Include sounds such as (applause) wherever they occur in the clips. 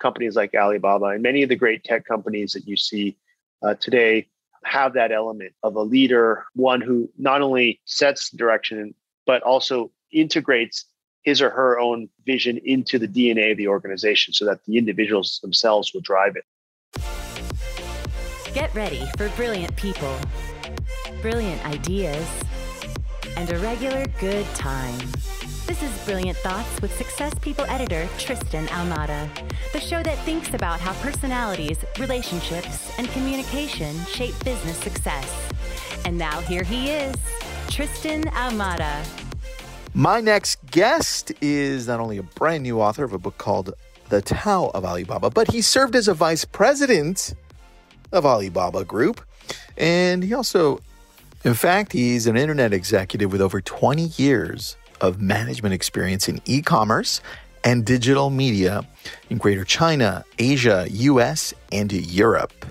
companies like Alibaba and many of the great tech companies that you see uh, today have that element of a leader, one who not only sets direction, but also integrates his or her own vision into the DNA of the organization so that the individuals themselves will drive it. Get ready for brilliant people, brilliant ideas, and a regular good time. This is Brilliant Thoughts with Success People editor Tristan Ahumada, the show that thinks about how personalities, relationships, and communication shape business success. And now here he is, Tristan Ahumada. My next guest is not only a brand new author of a book called The Tao of Alibaba, but he served as a vice president of Alibaba Group. And he also, in fact, he's an internet executive with over 20 years of management experience in e commerce and digital media in Greater China, Asia, US, and Europe.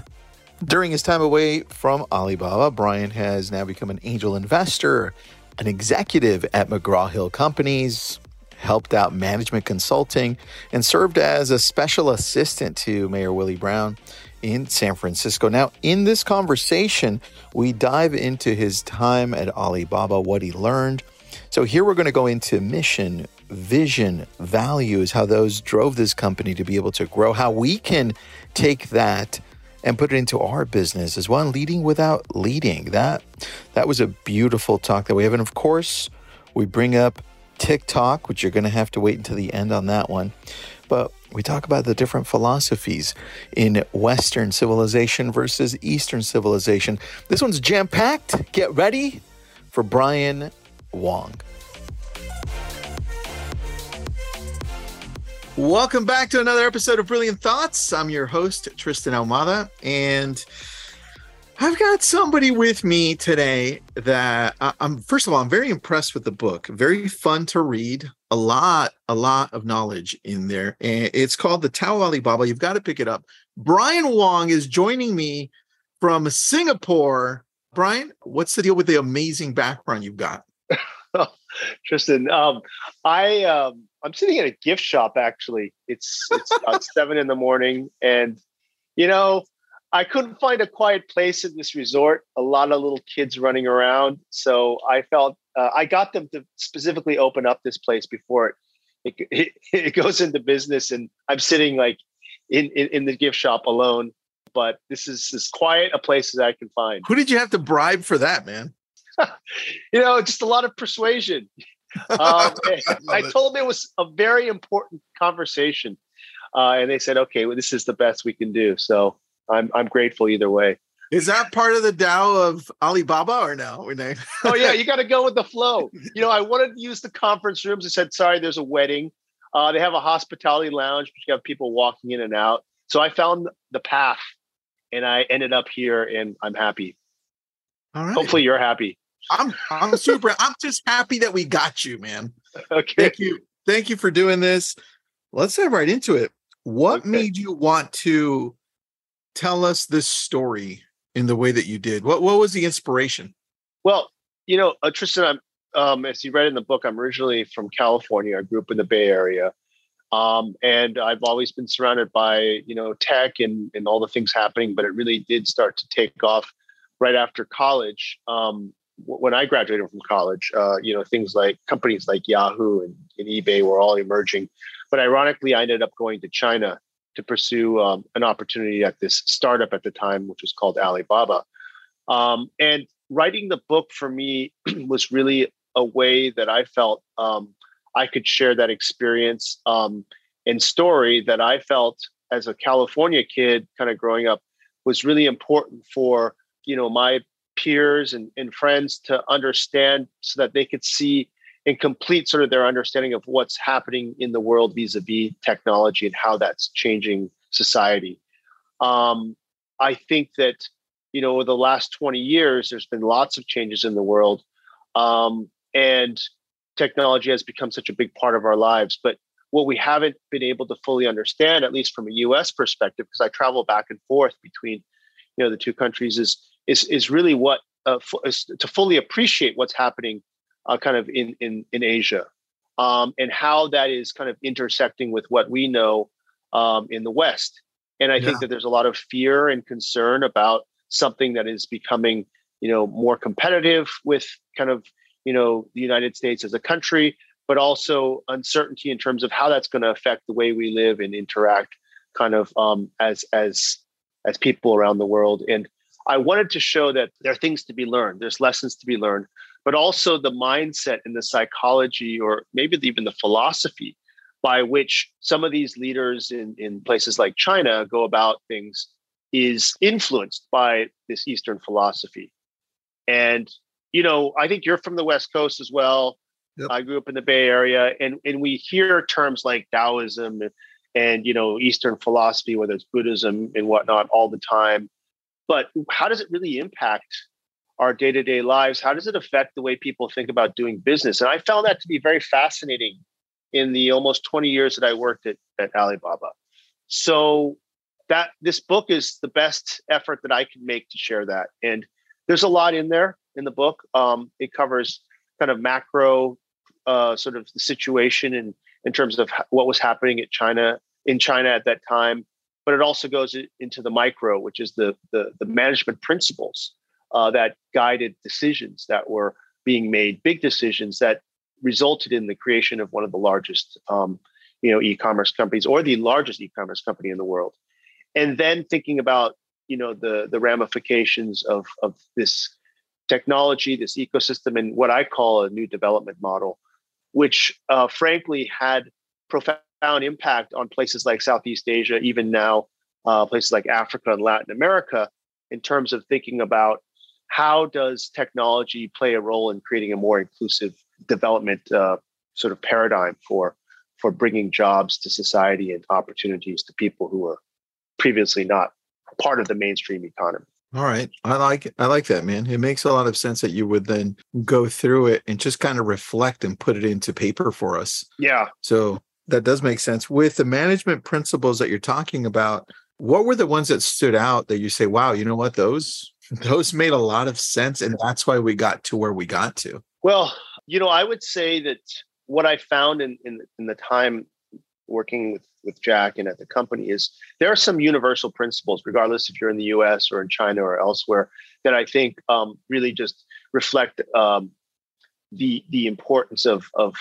During his time away from Alibaba, Brian has now become an angel investor, an executive at McGraw Hill Companies, helped out management consulting, and served as a special assistant to Mayor Willie Brown in San Francisco. Now, in this conversation, we dive into his time at Alibaba, what he learned, so here we're going to go into mission, vision, values, how those drove this company to be able to grow, how we can take that and put it into our business as well, leading without leading. That that was a beautiful talk that we have. And of course, we bring up TikTok, which you're going to have to wait until the end on that one. But we talk about the different philosophies in Western civilization versus Eastern civilization. This one's jam packed. Get ready for Brian Wong. Welcome back to another episode of Brilliant Thoughts. I'm your host, Tristan Ahumada, and I've got somebody with me today that uh, I'm, first of all, I'm very impressed with the book. Very fun to read. A lot, a lot of knowledge in there. And it's called The Tao Alibaba. You've got to pick it up. Brian Wong is joining me from Singapore. Brian, what's the deal with the amazing background you've got? (laughs) Tristan, um, I um, I'm sitting in a gift shop. Actually, it's it's about (laughs) seven in the morning, and you know, I couldn't find a quiet place in this resort. A lot of little kids running around, so I felt uh, I got them to specifically open up this place before it it, it, (laughs) it goes into business, and I'm sitting like in, in in the gift shop alone. But this is as quiet a place as I can find. Who did you have to bribe for that, man? (laughs) you know, just a lot of persuasion. Um, (laughs) I told them it was a very important conversation, uh, and they said, "Okay, well, this is the best we can do." So I'm I'm grateful either way. Is that part of the Tao of Alibaba or no? oh yeah, you (laughs) got to go with the flow. You know, I wanted to use the conference rooms. I said, "Sorry, there's a wedding." Uh, they have a hospitality lounge, but you have people walking in and out. So I found the path, and I ended up here, and I'm happy. All right. Hopefully, you're happy. I'm I'm super. I'm just happy that we got you, man. Okay. Thank you. Thank you for doing this. Let's dive right into it. What okay. made you want to tell us this story in the way that you did? What what was the inspiration? Well, you know, uh, Tristan, I'm um, as you read in the book, I'm originally from California. I grew up in the Bay Area. Um, and I've always been surrounded by, you know, tech and, and all the things happening, but it really did start to take off right after college. Um, when I graduated from college, uh, you know, things like companies like Yahoo and, and, eBay were all emerging. But ironically, I ended up going to China to pursue um, an opportunity at this startup at the time, which was called Alibaba. Um, and writing the book for me (clears throat) was really a way that I felt um, I could share that experience um, and story that I felt as a California kid, kind of growing up, was really important for you know my peers and, and friends to understand so that they could see and complete sort of their understanding of what's happening in the world vis-a-vis technology and how that's changing society. Um, I think that you know, over the last 20 years, there's been lots of changes in the world. Um, and technology has become such a big part of our lives. But what we haven't been able to fully understand, at least from a US perspective, because I travel back and forth between, you know, the two countries, is is is really what uh, f- to fully appreciate what's happening uh, kind of in in in Asia um, and how that is kind of intersecting with what we know um, in the West. And I yeah. think that there's a lot of fear and concern about something that is becoming, you know, more competitive with kind of, you know, the United States as a country, but also uncertainty in terms of how that's going to affect the way we live and interact, kind of um, as as as people around the world. And I wanted to show that there are things to be learned. There's lessons to be learned, but also the mindset and the psychology, or maybe even the philosophy by which some of these leaders in, in places like China go about things is influenced by this Eastern philosophy. And, you know, I think you're from the West Coast as well. Yep. I grew up in the Bay Area, and, and we hear terms like Taoism and, and, you know, Eastern philosophy, whether it's Buddhism and whatnot, all the time. But how does it really impact our day to day lives? How does it affect the way people think about doing business? And I found that to be very fascinating in the almost 20 years that I worked at, at Alibaba. So that this book is the best effort that I can make to share that. And there's a lot in there in the book. Um, it covers kind of macro uh, sort of the situation and in terms of what was happening at China in China at that time, but it also goes into the micro, which is the the, the management principles uh, that guided decisions that were being made, big decisions that resulted in the creation of one of the largest um, you know e-commerce companies or the largest e-commerce company in the world. And then thinking about you know the the ramifications of of this technology this ecosystem and what i call a new development model which uh, frankly had profound impact on places like southeast asia even now uh, places like africa and latin america in terms of thinking about how does technology play a role in creating a more inclusive development uh, sort of paradigm for for bringing jobs to society and opportunities to people who were previously not part of the mainstream economy. All right. I like I like that, man. It makes a lot of sense that you would then go through it and just kind of reflect and put it into paper for us. Yeah. So that does make sense. With the management principles that you're talking about, what were the ones that stood out that you say, wow, you know what, those (laughs) those made a lot of sense and that's why we got to where we got to? Well, you know, I would say that what I found in, in, in the time working with, with Jack and at the company is there are some universal principles, regardless if you're in the US or in China or elsewhere, that I think um, really just reflect um, the the importance of of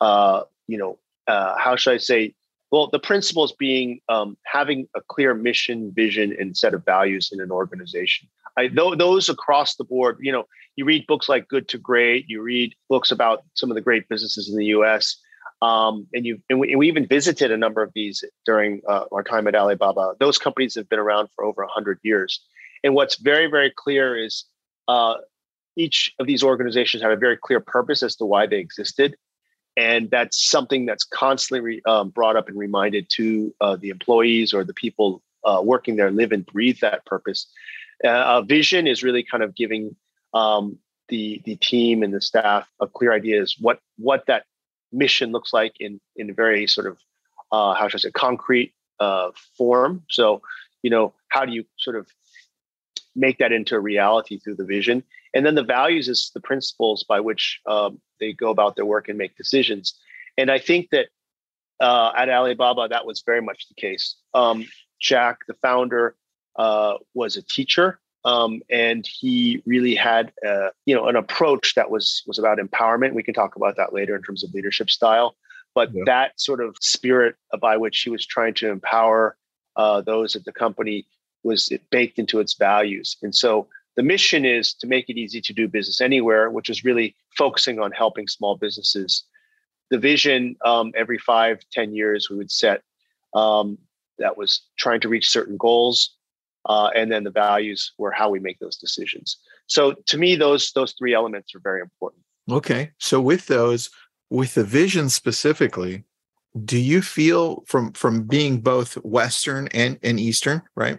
uh, you know uh, how should I say well the principles being um, having a clear mission, vision, and set of values in an organization. I, th- those across the board, you know, you read books like Good to Great, you read books about some of the great businesses in the U.S. Um, and you and we, and we, even visited a number of these during uh, our time at Alibaba. Those companies have been around for over hundred years, and what's very very clear is uh, each of these organizations had a very clear purpose as to why they existed, and that's something that's constantly re, um, brought up and reminded to uh, the employees or the people uh, working there. Live and breathe that purpose. Uh, vision is really kind of giving um, the the team and the staff a clear idea is what what that mission looks like in in a very sort of uh, how should I say concrete uh, form. So you know how do you sort of make that into a reality through the vision, and then the values is the principles by which um, they go about their work and make decisions. And I think that uh, at Alibaba that was very much the case. Um, Jack, the founder, uh, was a teacher um, and he really had uh, you know an approach that was was about empowerment. We can talk about that later in terms of leadership style, but yeah. that sort of spirit by which he was trying to empower uh, those at the company was baked into its values. And so the mission is to make it easy to do business anywhere, which is really focusing on helping small businesses. The vision um, every five, ten years, we would set um, that was trying to reach certain goals uh, and then the values were how we make those decisions. So to me, those those three elements are very important. Okay, so with those, with the vision specifically, do you feel from from being both Western and and Eastern, right?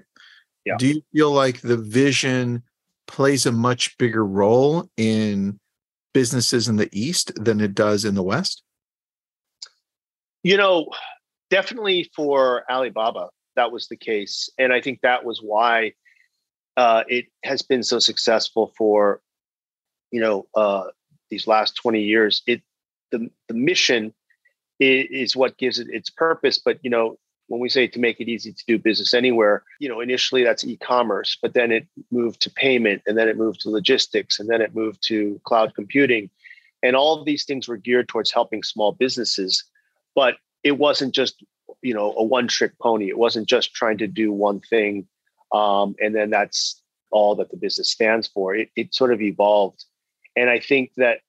Yeah. Do you feel like the vision plays a much bigger role in businesses in the East than it does in the West? You know, definitely for Alibaba, that was the case, and I think that was why uh, it has been so successful for you know uh, these last twenty years. It the the mission is, is what gives it its purpose, but you know when we say to make it easy to do business anywhere, you know, initially that's e-commerce, but then it moved to payment and then it moved to logistics and then it moved to cloud computing. And all of these things were geared towards helping small businesses, but it wasn't just, you know, a one trick pony. It wasn't just trying to do one thing. Um, and then that's all that the business stands for. It, it sort of evolved. And I think that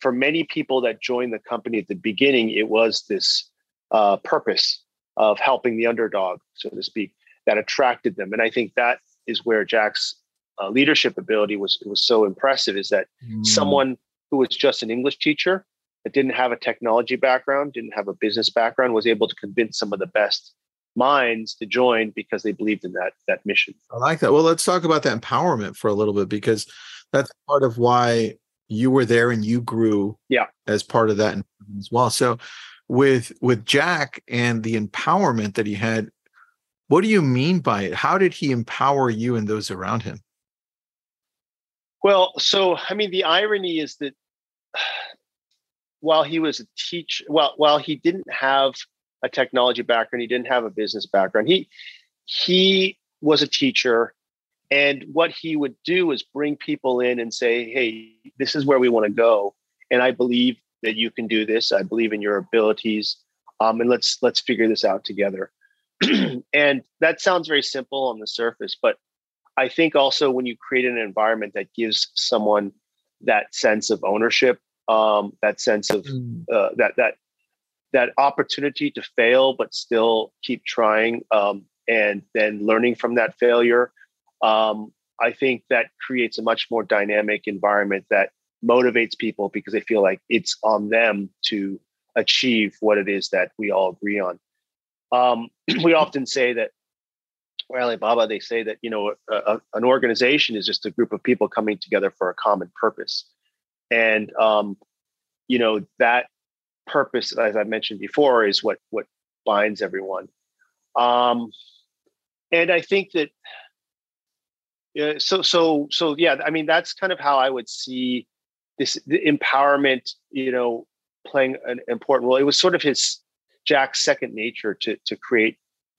for many people that joined the company at the beginning, it was this uh, purpose of helping the underdog, so to speak, that attracted them. And I think that is where Jack's uh, leadership ability was was so impressive. Is that mm. someone who was just an English teacher that didn't have a technology background, didn't have a business background, was able to convince some of the best minds to join because they believed in that that mission. I like that. Well, let's talk about that empowerment for a little bit because that's part of why you were there and you grew yeah as part of that as well. So with with Jack and the empowerment that he had, what do you mean by it? How did he empower you and those around him? Well, so I mean, the irony is that (sighs) while he was a teacher, well, while he didn't have a technology background, he didn't have a business background. He he was a teacher, and what he would do is bring people in and say, "Hey, this is where we want to go, and I believe that you can do this. I believe in your abilities, um, and let's let's figure this out together." (clears throat) and that sounds very simple on the surface, but I think also when you create an environment that gives someone that sense of ownership, um, that sense of mm. uh, that that that opportunity to fail but still keep trying, um, and then learning from that failure, um, I think that creates a much more dynamic environment that motivates people because they feel like it's on them to achieve what it is that we all agree on. Um, (clears throat) we often say that or Alibaba, they say that you know a, a, an organization is just a group of people coming together for a common purpose, and um, you know that purpose, as I mentioned before, is what what binds everyone. Um, and I think that uh, so so so yeah, I mean that's kind of how I would see this empowerment. You know, playing an important role. It was sort of his Jack's second nature to to create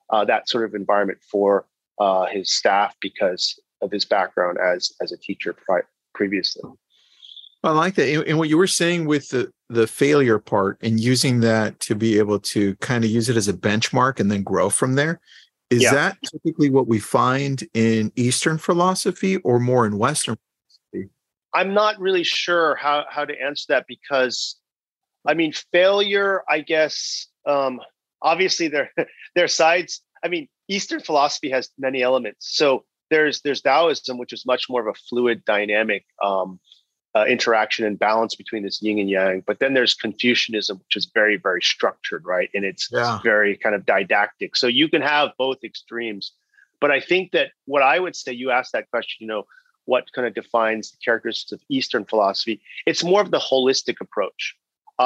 uh, that sort of environment for uh, his staff because of his background as as a teacher pri- previously. I like that. And what you were saying with the the failure part and using that to be able to kind of use it as a benchmark and then grow from there. Is yeah. that typically what we find in Eastern philosophy or more in Western? I'm not really sure how, how to answer that because I mean failure, I guess um, obviously there (laughs) there are sides. I mean, Eastern philosophy has many elements. So there's there's Taoism, which is much more of a fluid, dynamic um, uh, interaction and balance between this yin and yang. But then there's Confucianism, which is very very structured, right? And it's yeah. very kind of didactic. So you can have both extremes. But I think that what I would say, you asked that question, you know, what kind of defines the characteristics of Eastern philosophy? It's more of the holistic approach.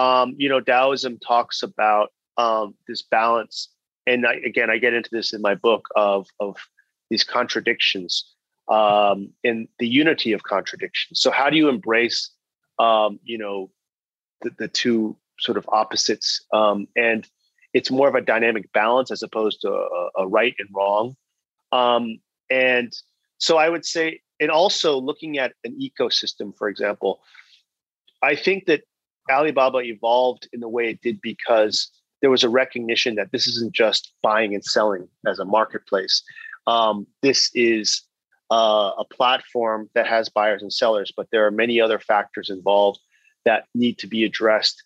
Um, you know, Taoism talks about um, this balance. And I, again, I get into this in my book of of these contradictions um, in the unity of contradictions. So how do you embrace, um, you know, the, the two sort of opposites? Um, and it's more of a dynamic balance as opposed to a, a right and wrong. Um, and so I would say, and also looking at an ecosystem, for example, I think that Alibaba evolved in the way it did because there was a recognition that this isn't just buying and selling as a marketplace. Um, this is uh, a platform that has buyers and sellers, but there are many other factors involved that need to be addressed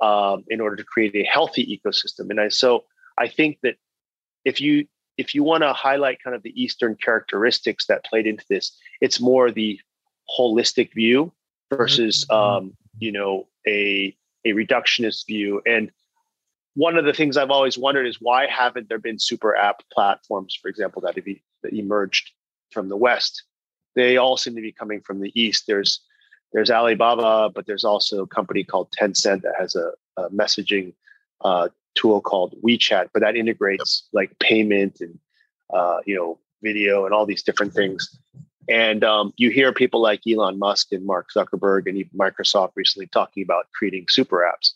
um, in order to create a healthy ecosystem. And I, so I think that if you if you want to highlight kind of the Eastern characteristics that played into this, it's more the holistic view versus mm-hmm. um, you know a a reductionist view. And one of the things I've always wondered is why haven't there been super app platforms, for example, that have that emerged from the West? They all seem to be coming from the East. There's there's Alibaba, but there's also a company called Tencent that has a, a messaging uh, tool called WeChat, but that integrates like payment and uh, you know video and all these different things. And um, you hear people like Elon Musk and Mark Zuckerberg and even Microsoft recently talking about creating super apps.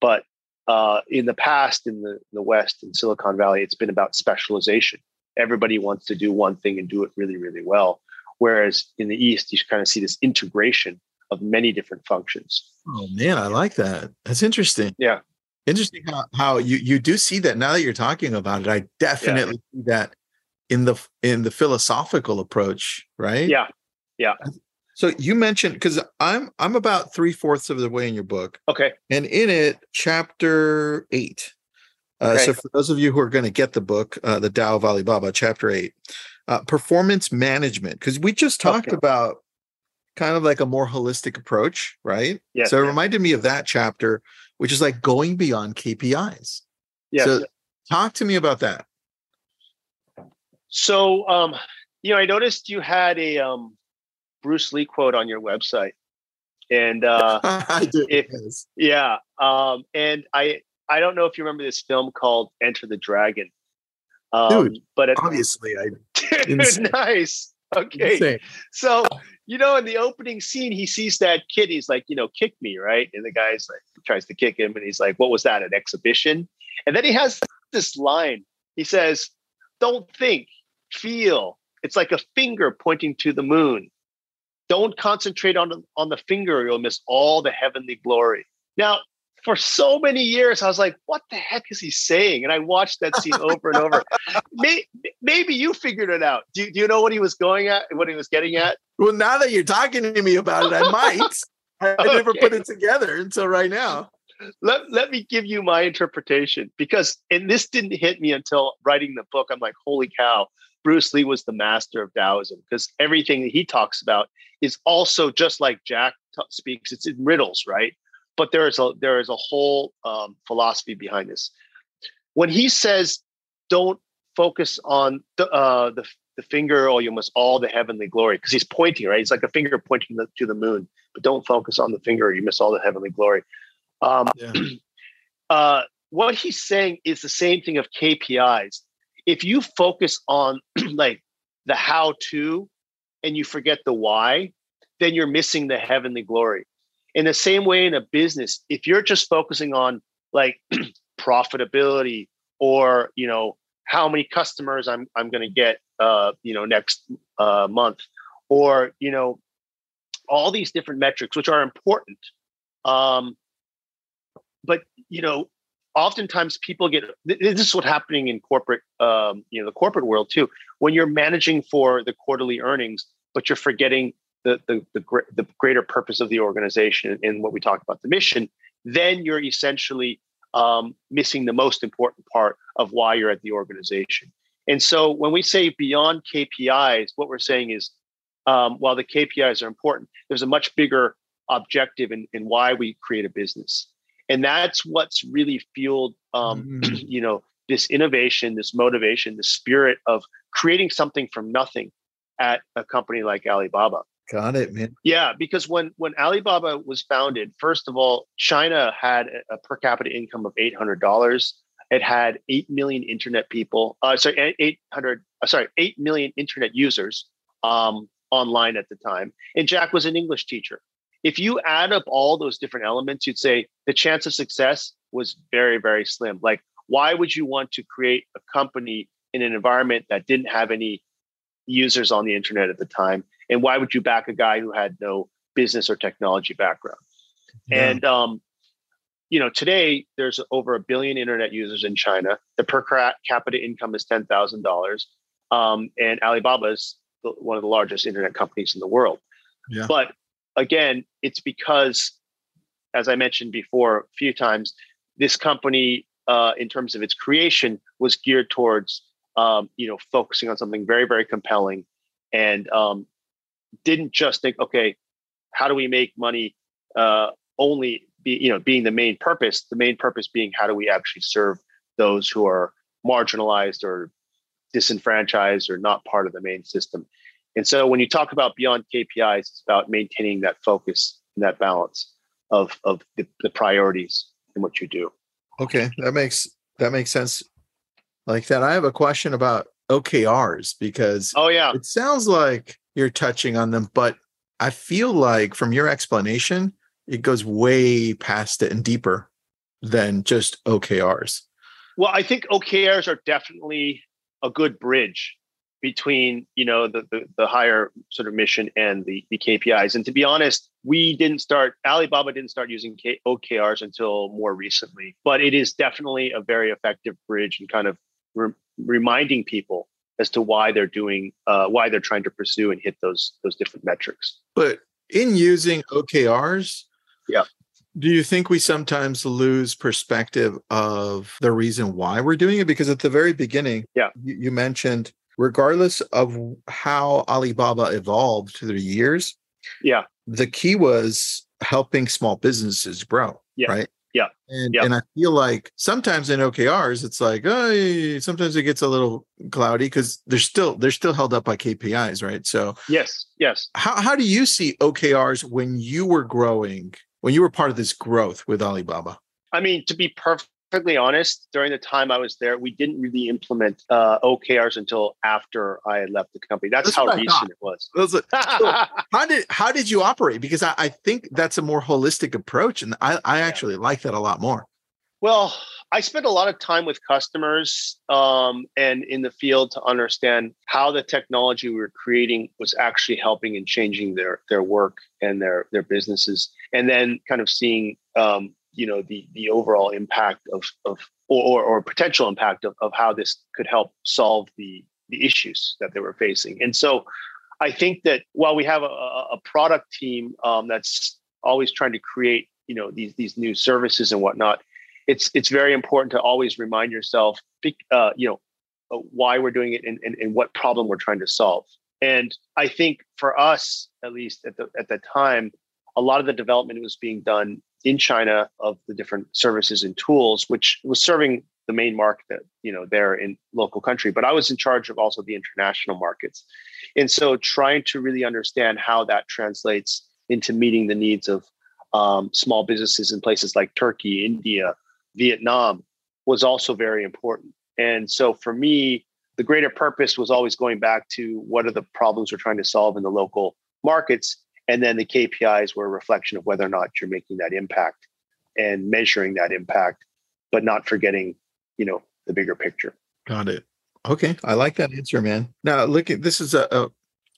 But uh, in the past in the, the West in Silicon Valley, it's been about specialization. Everybody wants to do one thing and do it really, really well. Whereas in the East, you kind of see this integration of many different functions. Oh man, I like that. That's interesting. Yeah. Interesting how, how you, you do see that now that you're talking about it. I definitely yeah. see that in the in the philosophical approach, right? Yeah. Yeah. So you mentioned because I'm I'm about three fourths of the way in your book. Okay. And in it, chapter eight. Uh, okay. So for those of you who are going to get the book, uh, the Tao of Alibaba, chapter eight, uh, performance management, because we just talked okay. about kind of like a more holistic approach, right? Yeah. So it reminded me of that chapter, which is like going beyond KPIs. Yeah. So talk to me about that. So, um, you know, I noticed you had a um, Bruce Lee quote on your website, and uh, I (laughs) do. If, yeah, um, and I I don't know if you remember this film called Enter the Dragon. Um, Dude, but it, obviously I. (laughs) Dude, nice. Okay. Insane. So you know, in the opening scene, he sees that kid. He's like, you know, kick me, right? And the guy's like, tries to kick him, and he's like, "What was that? An exhibition?" And then he has this line. He says, "Don't think, feel. It's like a finger pointing to the moon. Don't concentrate on on the finger, you'll miss all the heavenly glory. Now, for so many years, I was like, what the heck is he saying? And I watched that scene over and over. (laughs) maybe, maybe you figured it out. Do, do you know what he was going at, what he was getting at? Well, now that you're talking to me about it, I might. (laughs) I, I okay. never put it together until right now. Let, let me give you my interpretation because, and this didn't hit me until writing the book. I'm like, holy cow, Bruce Lee was the master of Taoism because everything that he talks about is also just like Jack t- speaks. It's in riddles, right? But there is a there is a whole um, philosophy behind this. When he says, "Don't focus on the uh, the, the finger, or you must all the heavenly glory," because he's pointing, right? It's like a finger pointing the, to the moon. But don't focus on the finger, or you miss all the heavenly glory. Um, yeah. (clears throat) uh, what he's saying is the same thing of KPIs. If you focus on (clears throat) like the how to and you forget the why, then you're missing the heavenly glory. In the same way, in a business, if you're just focusing on like (clears throat) profitability or you know how many customers I'm I'm going to get uh, you know next uh, month, or you know all these different metrics which are important, um, but you know oftentimes people get this is what's happening in corporate um, you know the corporate world too. When you're managing for the quarterly earnings but you're forgetting the, the, the, the greater purpose of the organization and what we talk about the mission then you're essentially um, missing the most important part of why you're at the organization. And so when we say beyond kpis what we're saying is um, while the kpis are important there's a much bigger objective in, in why we create a business. And that's what's really fueled um, mm-hmm. (clears throat) you know this innovation this motivation the spirit of creating something from nothing at a company like alibaba got it man yeah because when when alibaba was founded first of all china had a per capita income of $800 it had 8 million internet people uh, sorry 800 uh, sorry 8 million internet users um, online at the time and jack was an english teacher if you add up all those different elements, you'd say the chance of success was very, very slim. Like, why would you want to create a company in an environment that didn't have any users on the internet at the time? And why would you back a guy who had no business or technology background? Yeah. And um, you know, today there's over a billion internet users in China. The per capita income is ten thousand um, dollars, and Alibaba is one of the largest internet companies in the world. Yeah. But again, it's because, as I mentioned before a few times, this company, uh, in terms of its creation, was geared towards um, you know focusing on something very very compelling, and um, didn't just think, okay, how do we make money? Uh, only be you know being the main purpose. The main purpose being how do we actually serve those who are marginalized or disenfranchised or not part of the main system. And so when you talk about beyond KPIs, it's about maintaining that focus and that balance of of the, the priorities in what you do. Okay, that makes that makes sense. Like that. I have a question about OKRs because oh yeah, it sounds like you're touching on them, but I feel like from your explanation, it goes way past it and deeper. than just OKRs? Well, I think OKRs are definitely a good bridge between you know the, the, the higher sort of mission and the, the KPIs. And to be honest, we didn't start Alibaba didn't start using K, OKRs until more recently, but it is definitely a very effective bridge and kind of re- reminding people as to why they're doing uh, why they're trying to pursue and hit those those different metrics. But in using OKRs, yeah. Do you think we sometimes lose perspective of the reason why we're doing it? Because at the very beginning, yeah, you, you mentioned regardless of how Alibaba evolved through the years, yeah, the key was helping small businesses grow. Yeah. Right. Yeah. And yeah. and I feel like sometimes in OKRs, it's like, oh, sometimes it gets a little cloudy because they're still they're still held up by KPIs, right? So yes, yes. How how do you see OKRs when you were growing, when you were part of this growth with Alibaba? I mean, to be perfectly honest, during the time I was there, we didn't really implement uh, OKRs until after I had left the company. That's, that's how recent it was. was so (laughs) how did how did you operate? Because I, I, think that's a more holistic approach, and I, I actually yeah. like that a lot more. Well, I spent a lot of time with customers um, and in the field to understand how the technology we were creating was actually helping and changing their their work and their their businesses, and then kind of seeing um, you know the the overall impact of of or or, potential impact of, of how this could help solve the the issues that they were facing. And so I think that while we have a, a product team um, that's always trying to create you know these these new services and whatnot, it's it's very important to always remind yourself uh, you know uh, why we're doing it and, and, and what problem we're trying to solve. And I think for us, at least at the at the time, a lot of the development was being done in China of the different services and tools, which was serving the main market you know there in local country. But I was in charge of also the international markets, and so trying to really understand how that translates into meeting the needs of um, small businesses in places like Turkey, India, Vietnam was also very important. And so for me, the greater purpose was always going back to what are the problems we're trying to solve in the local markets and then the KPIs were a reflection of whether or not you're making that impact and measuring that impact, but not forgetting, you know, the bigger picture. Got it. Okay. I like that answer, man. Now look at this is a, a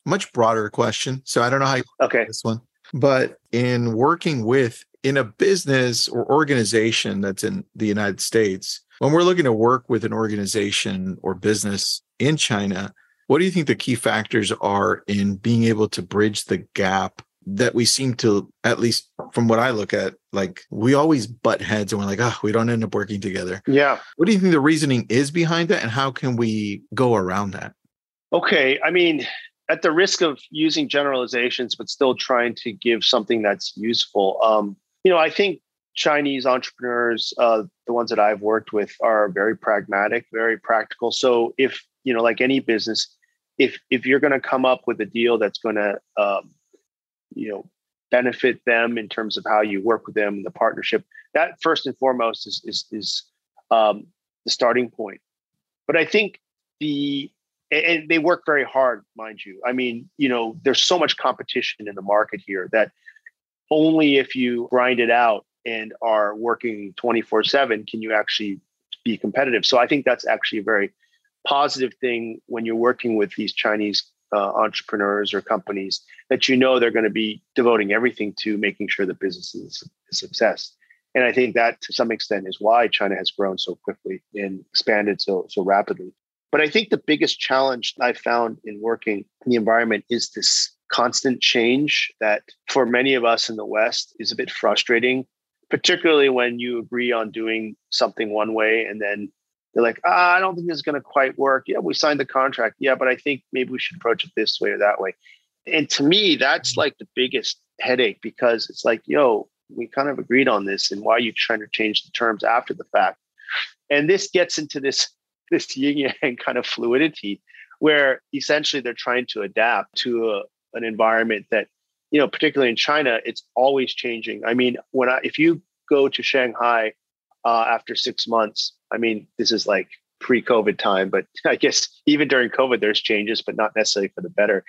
much broader question. So I don't know how you okay this one. But in working with in a business or organization that's in the United States, when we're looking to work with an organization or business in China, what do you think the key factors are in being able to bridge the gap that we seem to, at least from what I look at, like we always butt heads and we're like, oh, we don't end up working together. Yeah. What do you think the reasoning is behind that and how can we go around that? Okay. I mean, at the risk of using generalizations, but still trying to give something that's useful, um, you know, I think Chinese entrepreneurs, uh, the ones that I've worked with, are very pragmatic, very practical. So if you know, like any business, if if you're going to come up with a deal that's going to um, you know benefit them in terms of how you work with them the partnership that first and foremost is is, is um, the starting point. But i think the and they work very hard mind you. I mean you know there's so much competition in the market here that only if you grind it out and are working 24 7 can you actually be competitive. So i think that's actually a very positive thing when you're working with these Chinese uh, entrepreneurs or companies that you know they're going to be devoting everything to making sure the business is a success. And I think that to some extent is why China has grown so quickly and expanded so so rapidly. But I think the biggest challenge I found in working in the environment is this constant change that for many of us in the West is a bit frustrating, particularly when you agree on doing something one way and then they're like, ah, I don't think this is going to quite work. Yeah, we signed the contract. Yeah, but I think maybe we should approach it this way or that way. And to me, that's like the biggest headache because it's like, yo, we kind of agreed on this, and why are you trying to change the terms after the fact? And this gets into this (laughs) this yin yang kind of fluidity, where essentially they're trying to adapt to a, an environment that, you know, particularly in China, it's always changing. I mean, when I if you go to Shanghai uh, after six months. I mean, this is like pre-COVID time, but (laughs) I guess even during COVID, there's changes, but not necessarily for the better.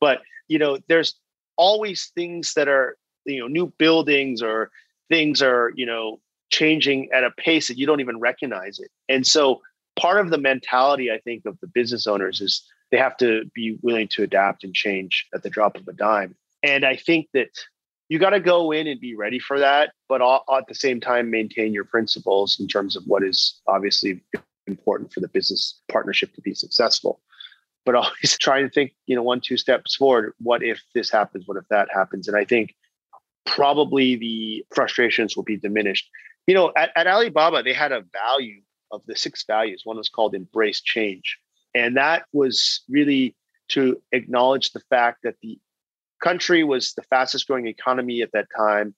But you know, there's always things that are you know new buildings or things are you know changing at a pace that you don't even recognize it. And so part of the mentality, I think, of the business owners is they have to be willing to adapt and change at the drop of a dime. And I think that you got to go in and be ready for that, but all, at the same time, maintain your principles in terms of what is obviously important for the business partnership to be successful. But (laughs) always try to think, you know, one, two steps forward. What if this happens? What if that happens? And I think probably the frustrations will be diminished. You know, at, at Alibaba, they had a value of the six values. One was called embrace change. And that was really to acknowledge the fact that the country was the fastest growing economy at that time.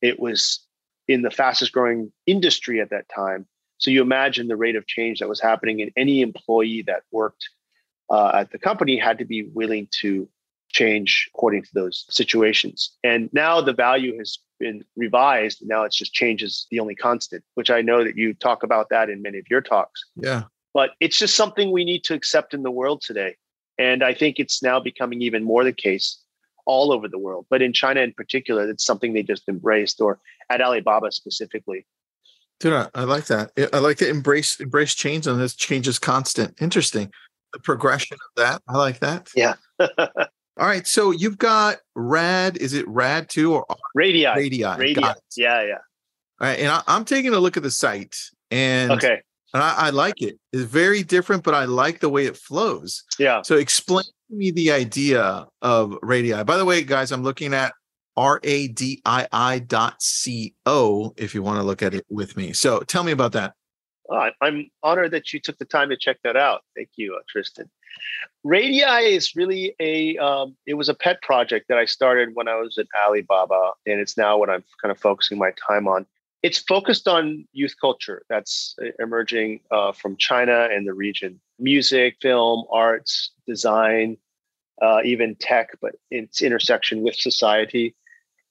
It was in the fastest growing industry at that time. So you imagine the rate of change that was happening, and any employee that worked uh, at the company had to be willing to change according to those situations. And now the value has been revised. Now it's just change is the only constant, which I know that you talk about that in many of your talks. Yeah. But it's just something we need to accept in the world today. And I think it's now becoming even more the case all over the world. But in China in particular, it's something they just embraced, or at Alibaba specifically. Dude, I like that. I like to embrace embrace change, and this change is constant. Interesting. The progression of that. I like that. Yeah. (laughs) All right. So you've got rad. Is it rad two or radii? Radii. Radii. Yeah, yeah. All right. And I, am taking a look at the site, and okay, and I, I, like it. It's very different, but I like the way it flows. Yeah. So explain me the idea of radii. By the way, guys, I'm looking at R-A-D-I-I dot C-O if you want to look at it with me. So tell me about that. Uh, I'm honored that you took the time to check that out. Thank you, uh, Tristan. Radii is really a um, it was a pet project that I started when I was at Alibaba, and it's now what I'm kind of focusing my time on. It's focused on youth culture that's uh, emerging uh, from China and the region: music, film, arts, design, uh, even tech, but its intersection with society.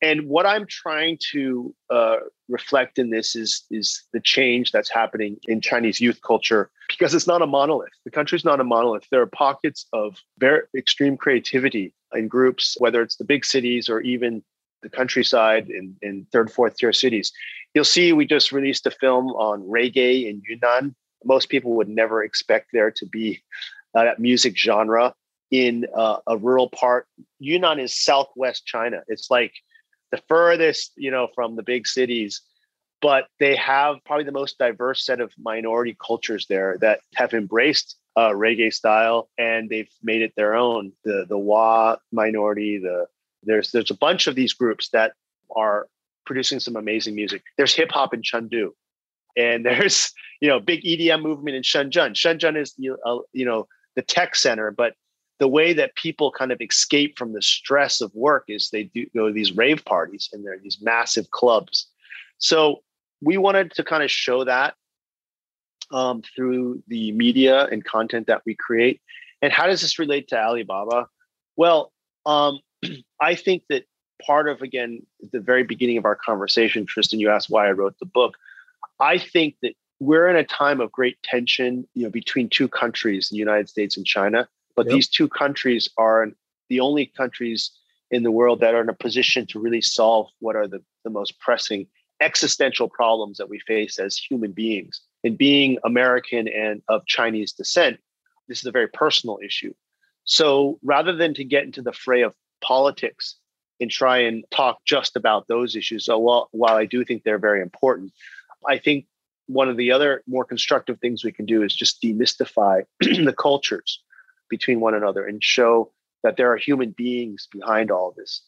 And what I'm trying to uh, reflect in this is is the change that's happening in Chinese youth culture because it's not a monolith. The country's not a monolith. There are pockets of very extreme creativity in groups, whether it's the big cities or even the countryside in, in third, fourth tier cities. You'll see we just released a film on reggae in Yunnan. Most people would never expect there to be uh, that music genre in uh, a rural part. Yunnan is southwest China. It's like the furthest, you know, from the big cities but they have probably the most diverse set of minority cultures there that have embraced uh, reggae style and they've made it their own. The the Wa minority, the there's there's a bunch of these groups that are producing some amazing music. There's hip hop in Chengdu, and (laughs) there's you know big EDM movement in Shenzhen. Shenzhen is uh, you know the tech center, but the way that people kind of escape from the stress of work is they do go to these rave parties and there are these massive clubs. So we wanted to kind of show that um, through the media and content that we create. And how does this relate to Alibaba? Well, um, (clears throat) I think that part of, again, the very beginning of our conversation, Tristan, you asked why I wrote the book. I think that we're in a time of great tension, you know, between two countries, the United States and China. But yep. these two countries are the only countries in the world that are in a position to really solve what are the, the most pressing existential problems that we face as human beings. And being American and of Chinese descent, this is a very personal issue. So rather than to get into the fray of politics and try and talk just about those issues, so while, while I do think they're very important, I think one of the other more constructive things we can do is just demystify (clears throat) the cultures between one another and show that there are human beings behind all this.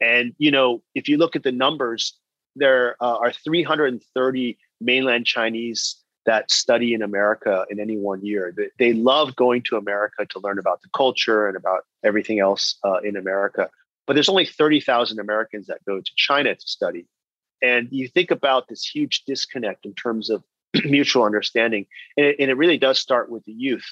And you know, if you look at the numbers, there uh, are 330 mainland Chinese that study in America in any one year. They, they love going to America to learn about the culture and about everything else uh, in America. But there's only 30,000 Americans that go to China to study. And you think about this huge disconnect in terms of (clears throat) mutual understanding. And it, and it really does start with the youth.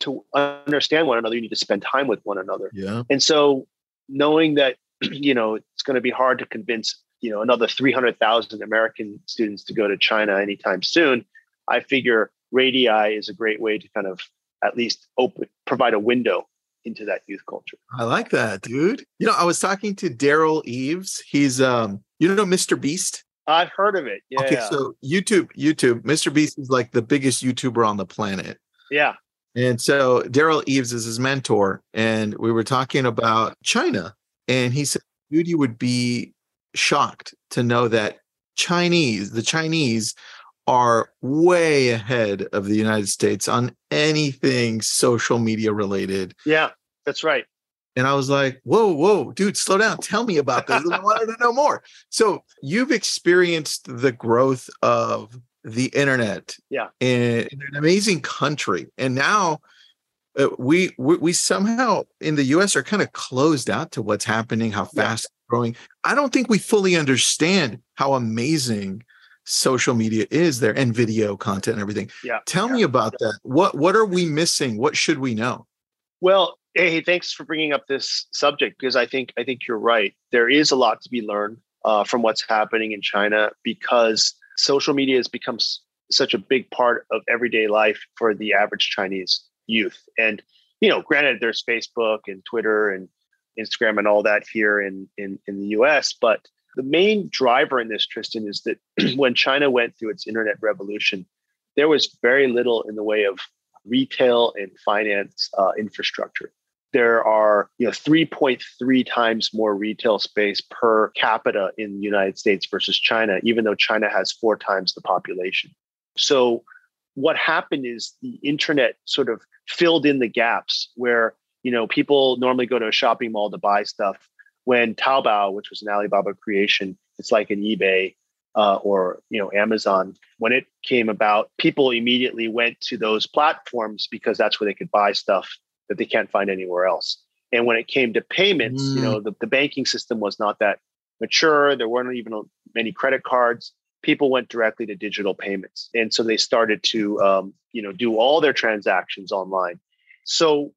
To understand one another, you need to spend time with one another. Yeah. And so knowing that, (clears throat) you know, it's going to be hard to convince you know another 300,000 American students to go to China anytime soon, I figure Radii is a great way to kind of at least open provide a window into that youth culture. I like that, dude. You know, I was talking to Derral Eves. He's um you know Mr. Beast? I've heard of it. Yeah. Okay, so YouTube, YouTube, Mr. Beast is like the biggest YouTuber on the planet. yeah. And so Derral Eves is his mentor, and we were talking about China, and he said, "Dude, you would be shocked to know that Chinese, the Chinese, are way ahead of the United States on anything social media related." Yeah. That's right. And I was like, "Whoa, whoa, dude, slow down! Tell me about this. I wanted to know more." So you've experienced the growth of the internet Yeah. in, in an amazing country and now uh, we, we we somehow in the us are kind of closed out to what's happening how Yeah. fast it's growing i don't think we fully understand how amazing social media is there and video content and everything Yeah. tell me about that what what are we missing what should we know Well, hey, thanks for bringing up this subject because I think I think you're right. There is a lot to be learned uh, from what's happening in China because social media has become s- such a big part of everyday life for the average Chinese youth. And you know, granted, there's Facebook and Twitter and Instagram and all that here in in, in the U.S., but the main driver in this, Tristan, is that (clears throat) when China went through its internet revolution, there was very little in the way of retail and finance uh, infrastructure. There are you know 3.3 times more retail space per capita in the United States versus China, even though China has four times the population. So what happened is the internet sort of filled in the gaps where you know people normally go to a shopping mall to buy stuff when Taobao, which was an Alibaba creation, it's like an eBay uh, or you know Amazon. When it came about, people immediately went to those platforms because that's where they could buy stuff that they can't find anywhere else. And when it came to payments, you know the, the banking system was not that mature. There weren't even many credit cards. People went directly to digital payments, and so they started to um, you know do all their transactions online. So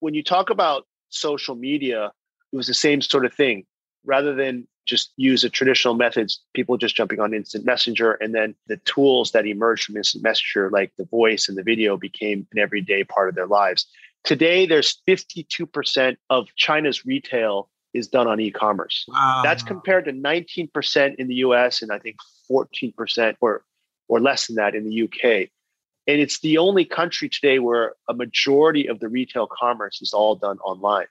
when you talk about social media, it was the same sort of thing. Rather than just use the traditional methods, people just jumping on instant messenger, and then the tools that emerged from instant messenger, like the voice and the video, became an everyday part of their lives. Today, there's 52% of China's retail is done on e-commerce. wow That's compared to 19% in the US and I think 14% or or less than that in the UK. And it's the only country today where a majority of the retail commerce is all done online.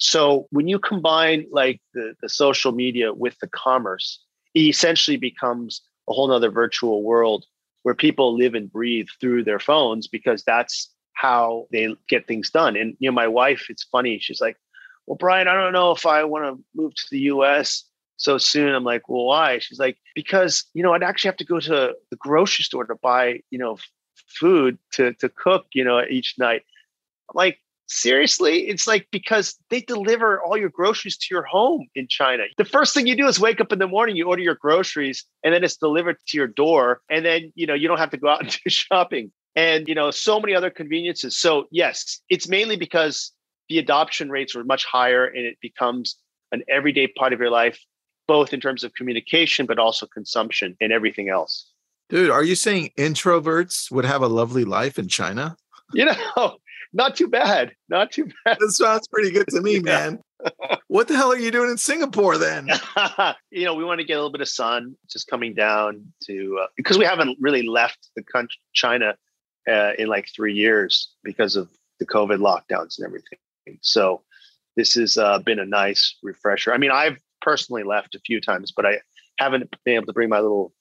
So when you combine like the, the social media with the commerce, it essentially becomes a whole nother virtual world where people live and breathe through their phones because that's how they get things done. And you know, my wife, it's funny, she's like, Well, Brian, I don't know if I want to move to the US so soon. I'm like, Well, why? She's like, Because, you know, I'd actually have to go to the grocery store to buy, you know, food to to cook, you know, each night. I'm like, seriously? It's like because they deliver all your groceries to your home in China. The first thing you do is wake up in the morning, you order your groceries, and then it's delivered to your door. And then, you know, you don't have to go out (laughs) and do shopping. And, you know, so many other conveniences. So, yes, it's mainly because the adoption rates were much higher and it becomes an everyday part of your life, both in terms of communication, but also consumption and everything else. dude are you saying introverts would have a lovely life in china You (laughs) know, not too bad. Not too (laughs) bad. that sounds pretty good to me (laughs) Yeah. man what the hell are you doing in singapore then (laughs) you know, we want to get a little bit of sun just coming down to uh, because we haven't really left the country, China, uh, in like three years because of the COVID lockdowns and everything. So this has uh, been a nice refresher. I mean, I've personally left a few times, but I haven't been able to bring my little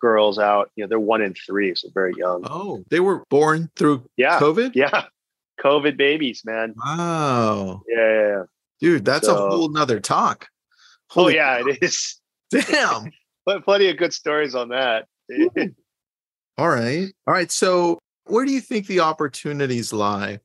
girls out. You know, they're one and three, so very young. oh they were born through Yeah, covid yeah, COVID babies, man. wow Yeah, yeah, yeah. dude that's a whole nother talk Oh Holy yeah, it is. (laughs) damn But plenty of good stories on that. All right. All right. So, where do you think the opportunities lie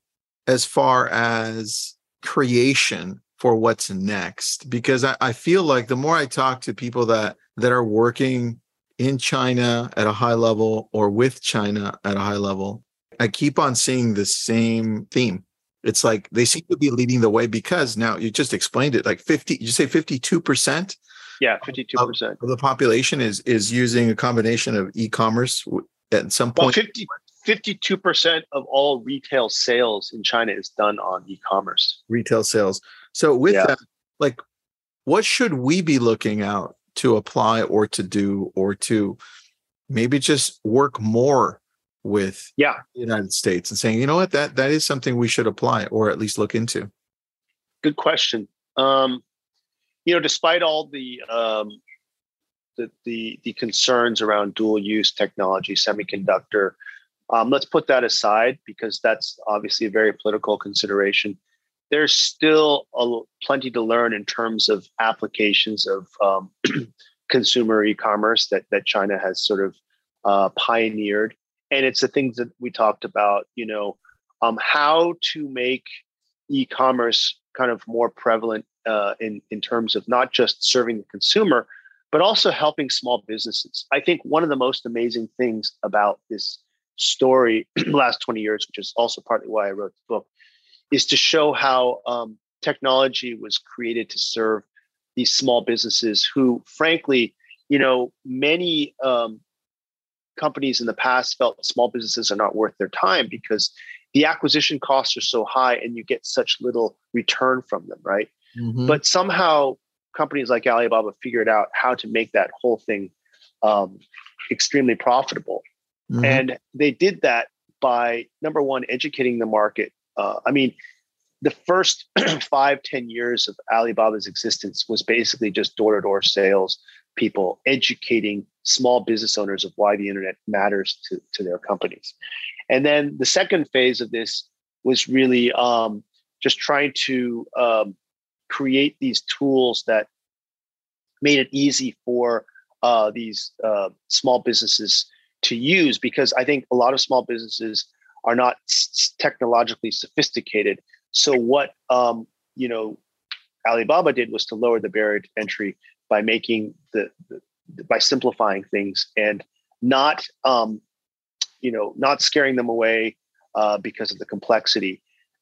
as far as creation for what's next? Because I, I feel like the more I talk to people that that are working in China at a high level or with China at a high level, I keep on seeing the same theme. It's like they seem to be leading the way because now you just explained it. Like 50, you say 52% yeah, fifty-two percent. of the population is is using a combination of e-commerce at some Well, point. 50, 52% of all retail sales in China is done on e-commerce. retail sales. So with Yeah. that, like what should we be looking out to apply or to do or to maybe just work more with yeah the United States and saying, you know what, that that is something we should apply or at least look into? Good question. Um, you know, despite all the um, the, the the concerns around dual use technology, semiconductor, um, let's put that aside because that's obviously a very political consideration. There's still a, plenty to learn in terms of applications of um, (clears throat) consumer e-commerce that that China has sort of uh, pioneered, and it's the things that we talked about. You know, um, how to make e-commerce kind of more prevalent uh, in in terms of not just serving the consumer, but also helping small businesses. I think one of the most amazing things about this story (clears throat) last 20 years, which is also partly why I wrote the book, is to show how um, technology was created to serve these small businesses who, frankly, you know, many um, companies in the past felt small businesses are not worth their time because the acquisition costs are so high and you get such little return from them, right? Mm-hmm. But somehow companies like Alibaba figured out how to make that whole thing um, extremely profitable. Mm-hmm. And they did that by number one, educating the market. Uh, I mean, the first (clears throat) five ten years of Alibaba's existence was basically just door to door sales, people educating small business owners of why the internet matters to, to their companies. And then the second phase of this was really um, just trying to um, create these tools that made it easy for uh, these uh, small businesses to use because I think a lot of small businesses are not s- technologically sophisticated. So what um, you know Alibaba did was to lower the barrier to entry by making the, the by simplifying things and not um, you know not scaring them away uh, because of the complexity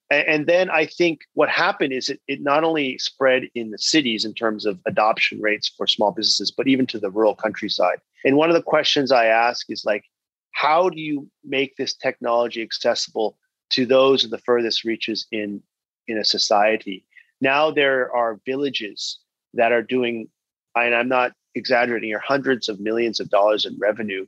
and, and, then I think what happened is it, it not only spread in the cities in terms of adoption rates for small businesses, but even to the rural countryside. And one of the questions I ask is like, how do you make this technology accessible to those of the furthest reaches in in a society? Now there are villages that are doing, and I'm not exaggerating, are hundreds of millions of dollars in revenue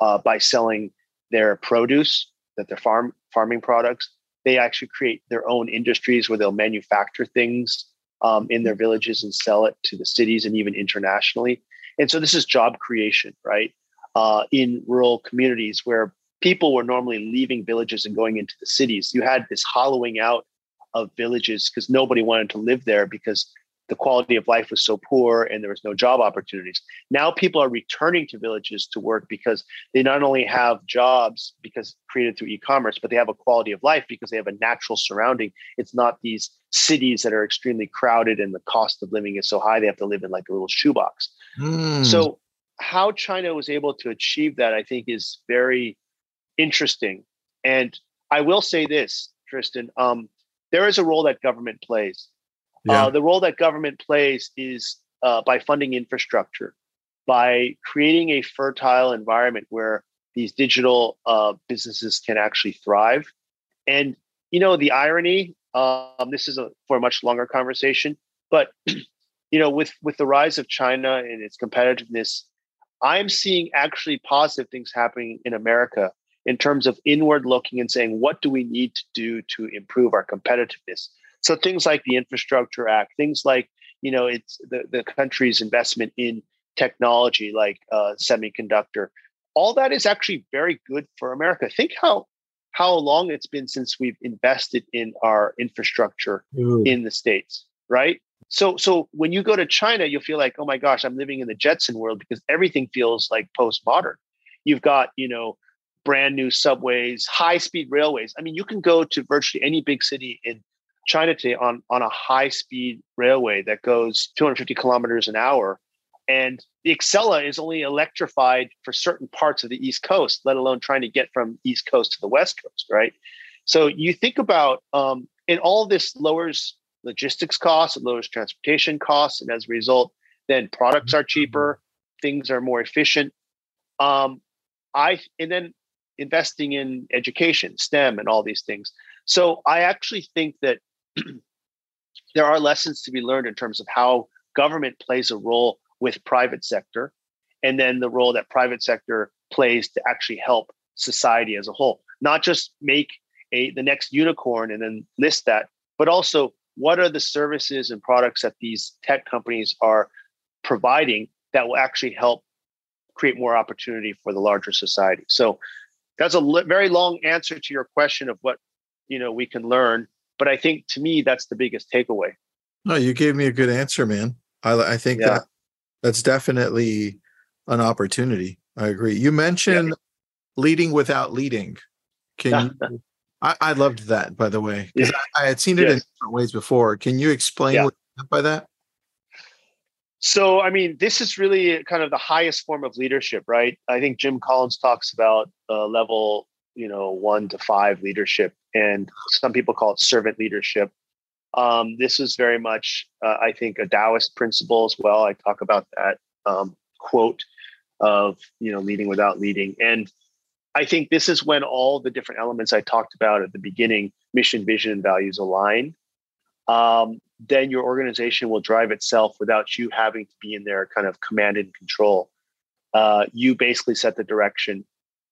uh, by selling their produce, that their farm farming products, they actually create their own industries where they'll manufacture things um, in their villages and sell it to the cities and even internationally. And so this is job creation, right? Uh, in rural communities where people were normally leaving villages and going into the cities. You had this hollowing out of villages because nobody wanted to live there because the quality of life was so poor and there was no job opportunities. Now people are returning to villages to work because they not only have jobs because created through e-commerce, but they have a quality of life because they have a natural surrounding. It's not these cities that are extremely crowded and the cost of living is so high they have to live in like a little shoebox. Mm. So how China was able to achieve that, I think, is very interesting. And I will say this, Tristan, um, there is a role that government plays yeah. Uh, the role that government plays is uh, by funding infrastructure, by creating a fertile environment where these digital uh, businesses can actually thrive. And you know the irony. Um, this is a, for a much longer conversation, but (clears throat) you know with with the rise of China and its competitiveness, I'm seeing actually positive things happening in America in terms of inward looking and saying what do we need to do to improve our competitiveness so things like the Infrastructure Act, things like you know it's the, the country's investment in technology like uh, semiconductor, all that is actually very good for America. Think how how long it's been since we've invested in our infrastructure Ooh. in the states, right? So so when you go to China, you'll feel like, oh my gosh, I'm living in the Jetson world because everything feels like postmodern. You've got you know brand new subways, high speed railways. I mean, you can go to virtually any big city in China today on, on a high speed railway that goes 250 kilometers an hour. And the Acela is only electrified for certain parts of the East Coast, let alone trying to get from East Coast to the West Coast, right? So you think about, um, and all this lowers logistics costs, it lowers transportation costs, and as a result, then products are cheaper, things are more efficient. Um, I and then investing in education, STEM, and all these things. So I actually think that (clears throat) there are lessons to be learned in terms of how government plays a role with private sector, and then the role that private sector plays to actually help society as a whole. Not just make a the next unicorn and then list that, but also what are the services and products that these tech companies are providing that will actually help create more opportunity for the larger society. So that's a very long answer to your question of what you know we can learn, but I think to me that's the biggest takeaway. No, you gave me a good answer, man. I, I think yeah. that that's definitely an opportunity. I agree. You mentioned yeah. leading without leading. Can you, I, I loved that, by the way, because yeah. I, I, had seen it yes. in different ways before. Can you explain what you meant by that? So, I mean, this is really kind of the highest form of leadership, right? I think Jim Collins talks about uh, level, you know, one to five leadership, and some people call it servant leadership. Um, this is very much, uh, I think, a Taoist principle as well. I talk about that um, quote of, you know, leading without leading. And I think this is when all the different elements I talked about at the beginning mission, vision, and values align um, then your organization will drive itself without you having to be in there kind of command and control. Uh, you basically set the direction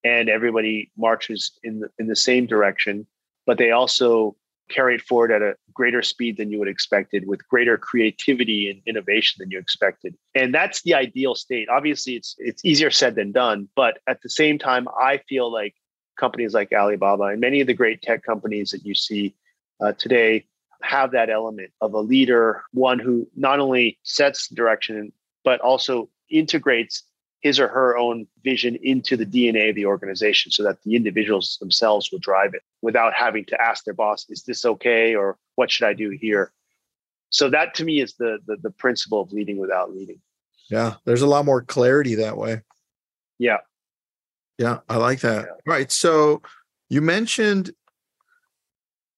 and everybody marches in the, in the same direction, but they also carry it forward at a greater speed than you would expected with greater creativity and innovation than you expected. And that's the ideal state. Obviously it's it's easier said than done, but at the same time I feel like companies like Alibaba and many of the great tech companies that you see uh, today have that element of a leader, one who not only sets direction, but also integrates his or her own vision into the DNA of the organization so that the individuals themselves will drive it without having to ask their boss, is this okay? Or what should I do here? So that to me is the, the, the principle of leading without leading. Yeah. There's a lot more clarity that way. Yeah. Yeah. I like that. Yeah. Right. So you mentioned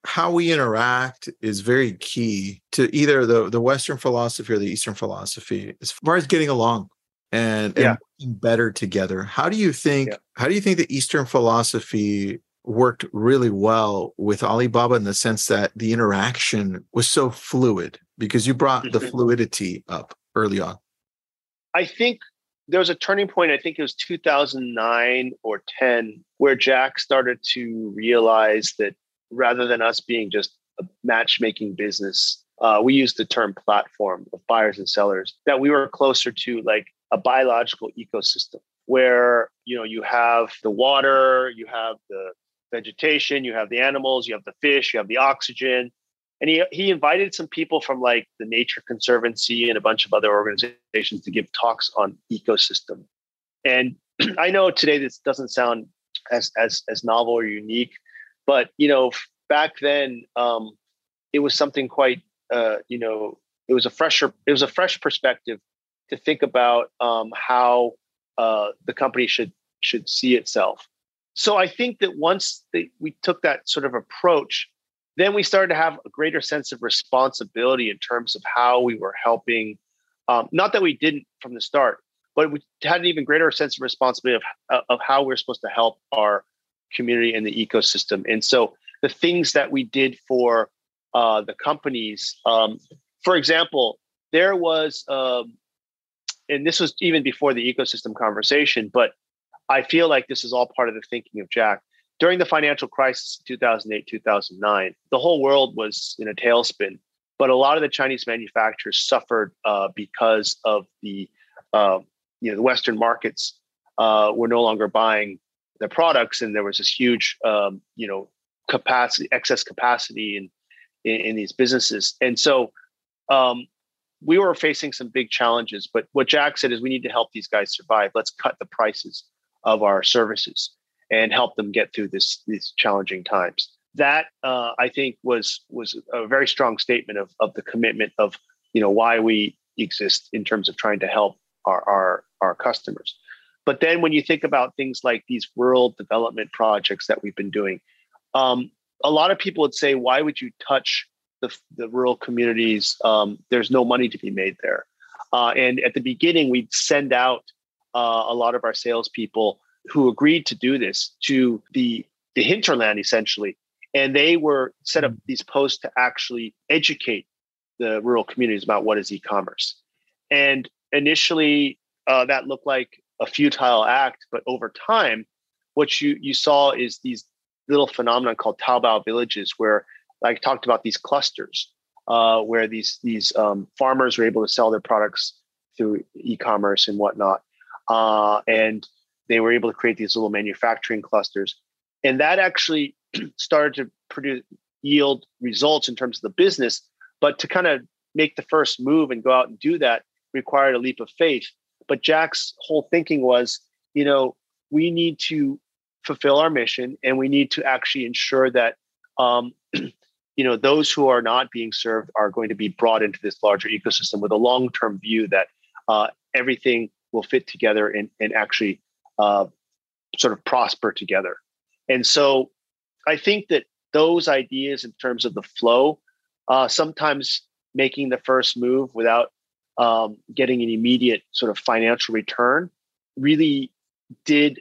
how we interact is very key to either the, the Western philosophy or the Eastern philosophy as far as getting along and, yeah. and better together. How do you think yeah. how do you think the Eastern philosophy worked really well with Alibaba in the sense that the interaction was so fluid because you brought the mm-hmm. fluidity up early on? I think there was a turning point, I think it was 2009 or 10, where Jack started to realize that rather than us being just a matchmaking business, uh, we use the term platform of buyers and sellers, that we were closer to like a biological ecosystem where you know you have the water, you have the vegetation, you have the animals, you have the fish, you have the oxygen. And he, he invited some people from like the Nature Conservancy and a bunch of other organizations to give talks on ecosystem. And (clears throat) I know today this doesn't sound as as as novel or unique, but you know, back then, um, it was something quite, uh, you know, it was a fresher, it was a fresh perspective to think about um, how uh, the company should should see itself. So I think that once we took that sort of approach, then we started to have a greater sense of responsibility in terms of how we were helping. Um, not that we didn't from the start, but we had an even greater sense of responsibility of, of how we're supposed to help our community and the ecosystem. And so the things that we did for uh, the companies, um, for example, there was, um, and this was even before the ecosystem conversation, but I feel like this is all part of the thinking of Jack. During the financial crisis in 2008, 2009, the whole world was in a tailspin, but a lot of the Chinese manufacturers suffered uh, because of the, uh, you know, the Western markets uh, were no longer buying their products, and there was this huge, um, you know, capacity, excess capacity in, in, in these businesses. And so, um, we were facing some big challenges. But what Jack said is, we need to help these guys survive. Let's cut the prices of our services and help them get through this these challenging times. That uh, I think was was a very strong statement of of the commitment of you know why we exist in terms of trying to help our our, our customers. But then when you think about things like these rural development projects that we've been doing, um, a lot of people would say, why would you touch the, the rural communities? Um, there's no money to be made there. Uh, and at the beginning, we'd send out uh, a lot of our salespeople who agreed to do this to the, the hinterland, essentially. And they were set up mm. these posts to actually educate the rural communities about what is e-commerce. And initially uh, that looked like a futile act, but over time, what you you saw is these little phenomena called Taobao villages, where I talked about these clusters, uh, where these these um, farmers were able to sell their products through e-commerce and whatnot, uh, and they were able to create these little manufacturing clusters, and that actually (clears throat) started to produce yield results in terms of the business. But to kind of make the first move and go out and do that required a leap of faith. But Jack's whole thinking was, you know, we need to fulfill our mission and we need to actually ensure that um, (clears throat) you know those who are not being served are going to be brought into this larger ecosystem with a long-term view that uh, everything will fit together and, and actually uh, sort of prosper together. And so i think that those ideas in terms of the flow uh, sometimes making the first move without um, getting an immediate sort of financial return really did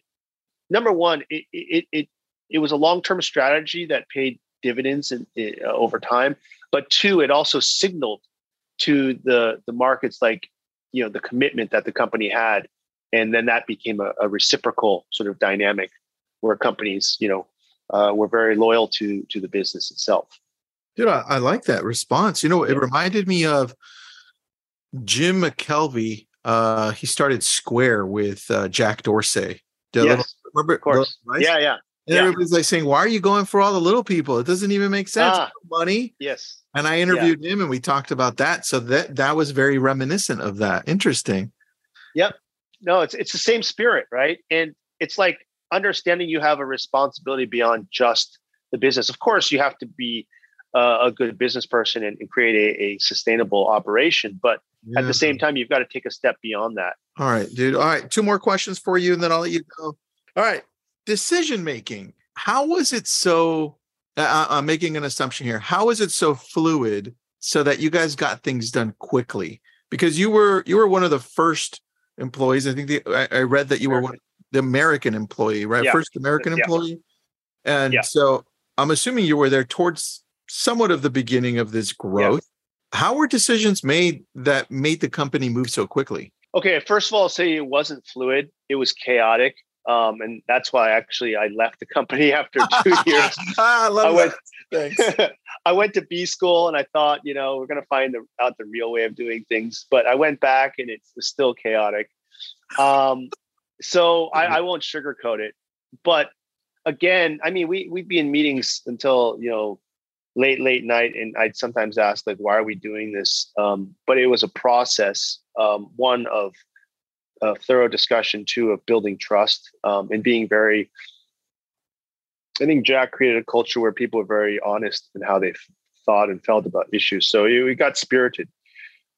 number one it it it, it was a long-term strategy that paid dividends in, in, uh, over time but two it also signaled to the the markets like you know the commitment that the company had and then that became a, a reciprocal sort of dynamic where companies you know uh, were very loyal to to the business itself Dude, I, I, like that response. You know, it reminded me of Jim McKelvey. Uh, he started Square with uh, Jack Dorsey. yes, little, remember? Of course. Yeah, yeah. And yeah. everybody's like saying, "Why are you going for all the little people? It doesn't even make sense. Ah, money." Yes. And I interviewed yeah. him, and we talked about that. So that that was very reminiscent of that. Interesting. Yep. No, it's it's the same spirit, right? And it's like understanding you have a responsibility beyond just the business. Of course, you have to be uh, a good business person and, and create a, a, sustainable operation. But yeah. at the same time, you've got to take a step beyond that. All right, dude. All right, two more questions for you, and then I'll let you go. All right, decision making. How was it so? Uh, I'm making an assumption here. How was it so fluid so that you guys got things done quickly? Because you were you were one of the first employees. I think the, I, I read that you American. were one, the American employee, right? Yeah. First American yeah. employee. And so I'm assuming you were there towards somewhat of the beginning of this growth. Yeah. How were decisions made that made the company move so quickly? Okay, first of all, I'll say it wasn't fluid; it was chaotic, um, and that's why actually I left the company (laughs) after (laughs) two years. I love I went, Thanks. (laughs) I went to B school, and I thought, you know, we're going to find the, out the real way of doing things. But I went back, and it's still chaotic. Um, so I, I won't sugarcoat it. But again, I mean, we we'd be in meetings until you know late late night and i'd sometimes ask like why are we doing this um, but it was a process um, one of a thorough discussion too of building trust um, and being very i think jack created a culture where people were very honest in how they thought and felt about issues so it got spirited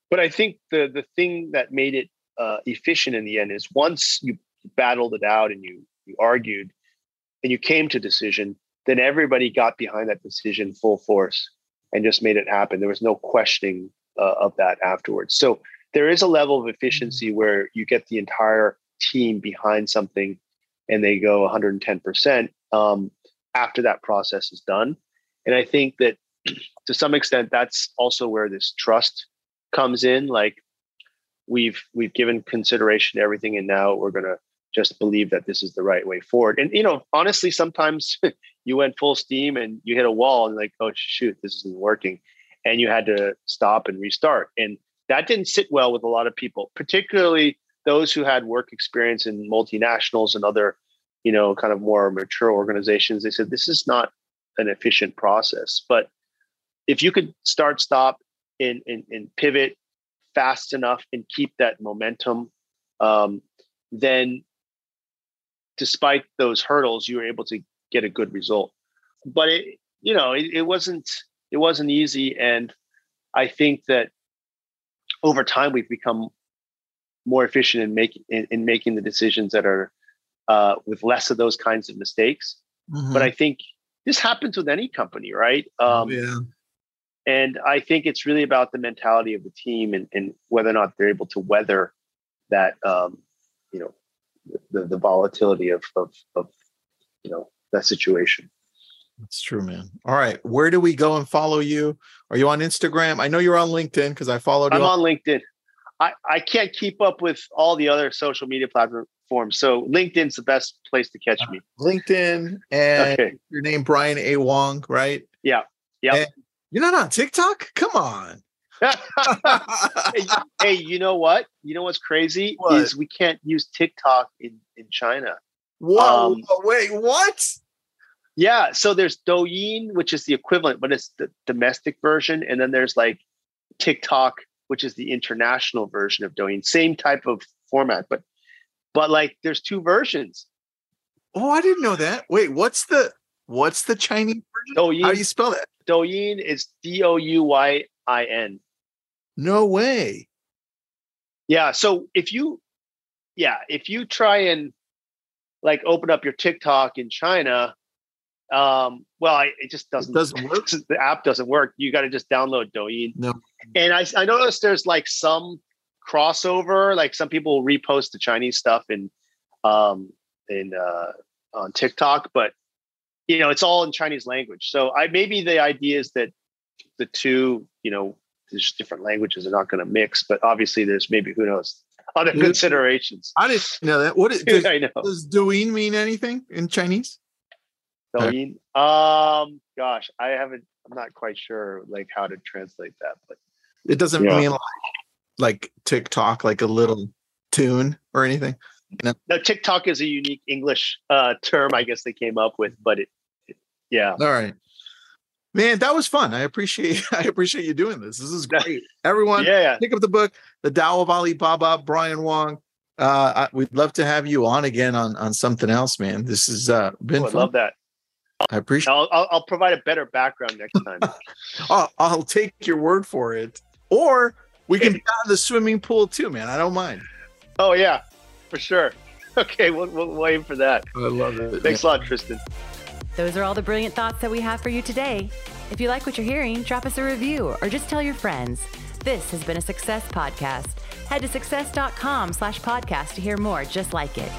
but i think the the thing that made it uh, efficient in the end is once you battled it out and you you argued and you came to decision then everybody got behind that decision full force and just made it happen. There was no questioning uh, of that afterwards. So there is a level of efficiency mm-hmm. where you get the entire team behind something and they go 110% um, after that process is done. And I think that (clears throat) to some extent, that's also where this trust comes in. Like we've we've given consideration to everything, and now we're going to just believe that this is the right way forward. And you know, honestly, sometimes (laughs) you went full steam and you hit a wall and like, oh shoot, this isn't working, and you had to stop and restart. And that didn't sit well with a lot of people, particularly those who had work experience in multinationals and other, you know, kind of more mature organizations. They said this is not an efficient process. But if you could start, stop, and and, and pivot fast enough and keep that momentum, um, then despite those hurdles, you were able to get a good result. But it, you know, it, it wasn't it wasn't easy, and I think that over time we've become more efficient in making in, in making the decisions that are uh, with less of those kinds of mistakes. Mm-hmm. But I think this happens with any company, right? Um, yeah. And I think it's really about the mentality of the team and, and whether or not they're able to weather that, um, you know, the, the volatility of, of, of, you know, that situation. That's true, man. All right. Where do we go and follow you? Are you on Instagram? I know you're on LinkedIn because I followed I'm you. on LinkedIn. I, I can't keep up with all the other social media platforms. So LinkedIn's the best place to catch me. LinkedIn and Okay. your name Brian A. Wong, right? Yeah. Yep. And you're not on TikTok? Come on. (laughs) hey, hey, you know what? You know what's crazy What? is we can't use TikTok in in China. Whoa, Um, whoa, wait, what? Yeah, so there's Douyin, which is the equivalent, but it's the domestic version, and then there's like TikTok, which is the international version of Douyin. Same type of format, but but like there's two versions. Oh, I didn't know that. Wait, what's the what's the Chinese version? Douyin, How do you spell that? Douyin is D O U Y I N. No way. Yeah. So if you, yeah, if you try and like open up your TikTok in China, um, well, I, it just doesn't, doesn't (laughs) work? The app doesn't work. You got to just download Douyin. No. And I, I noticed there's like some crossover, like some people repost the Chinese stuff in, um, in, uh, on TikTok, but you know, it's all in Chinese language. So I, maybe the idea is that the two, you know, there's different languages are not going to mix, but obviously there's maybe who knows other considerations. I didn't know that. What is, (laughs) does, I know. does Douyin mean anything in Chinese? Douyin. Um, gosh, I haven't. I'm not quite sure like how to translate that, but It doesn't Yeah. mean like, like TikTok, like a little tune or anything. no, TikTok is a unique English uh, term, I guess they came up with, but it, it- yeah, All right. Man, that was fun. I appreciate (laughs) I appreciate you doing this. This is (laughs) great. Everyone, yeah, yeah. pick up the book, The Tao of Alibaba, Brian Wong. Uh, I, we'd love to have you on again on on something else, man. This has uh, been Oh, I fun. love that. I appreciate. I'll, I'll I'll provide a better background next time. (laughs) I'll, I'll take your word for it. Or we can be out in the swimming pool too, man. I don't mind. oh yeah, for sure. (laughs) Okay, we'll, we'll, we'll aim for that. I love it. Thanks a lot, Tristan. Those are all the brilliant thoughts that we have for you today. If you like what you're hearing, drop us a review or just tell your friends. This has been a Success Podcast. Head to success.com slash podcast to hear more just like it.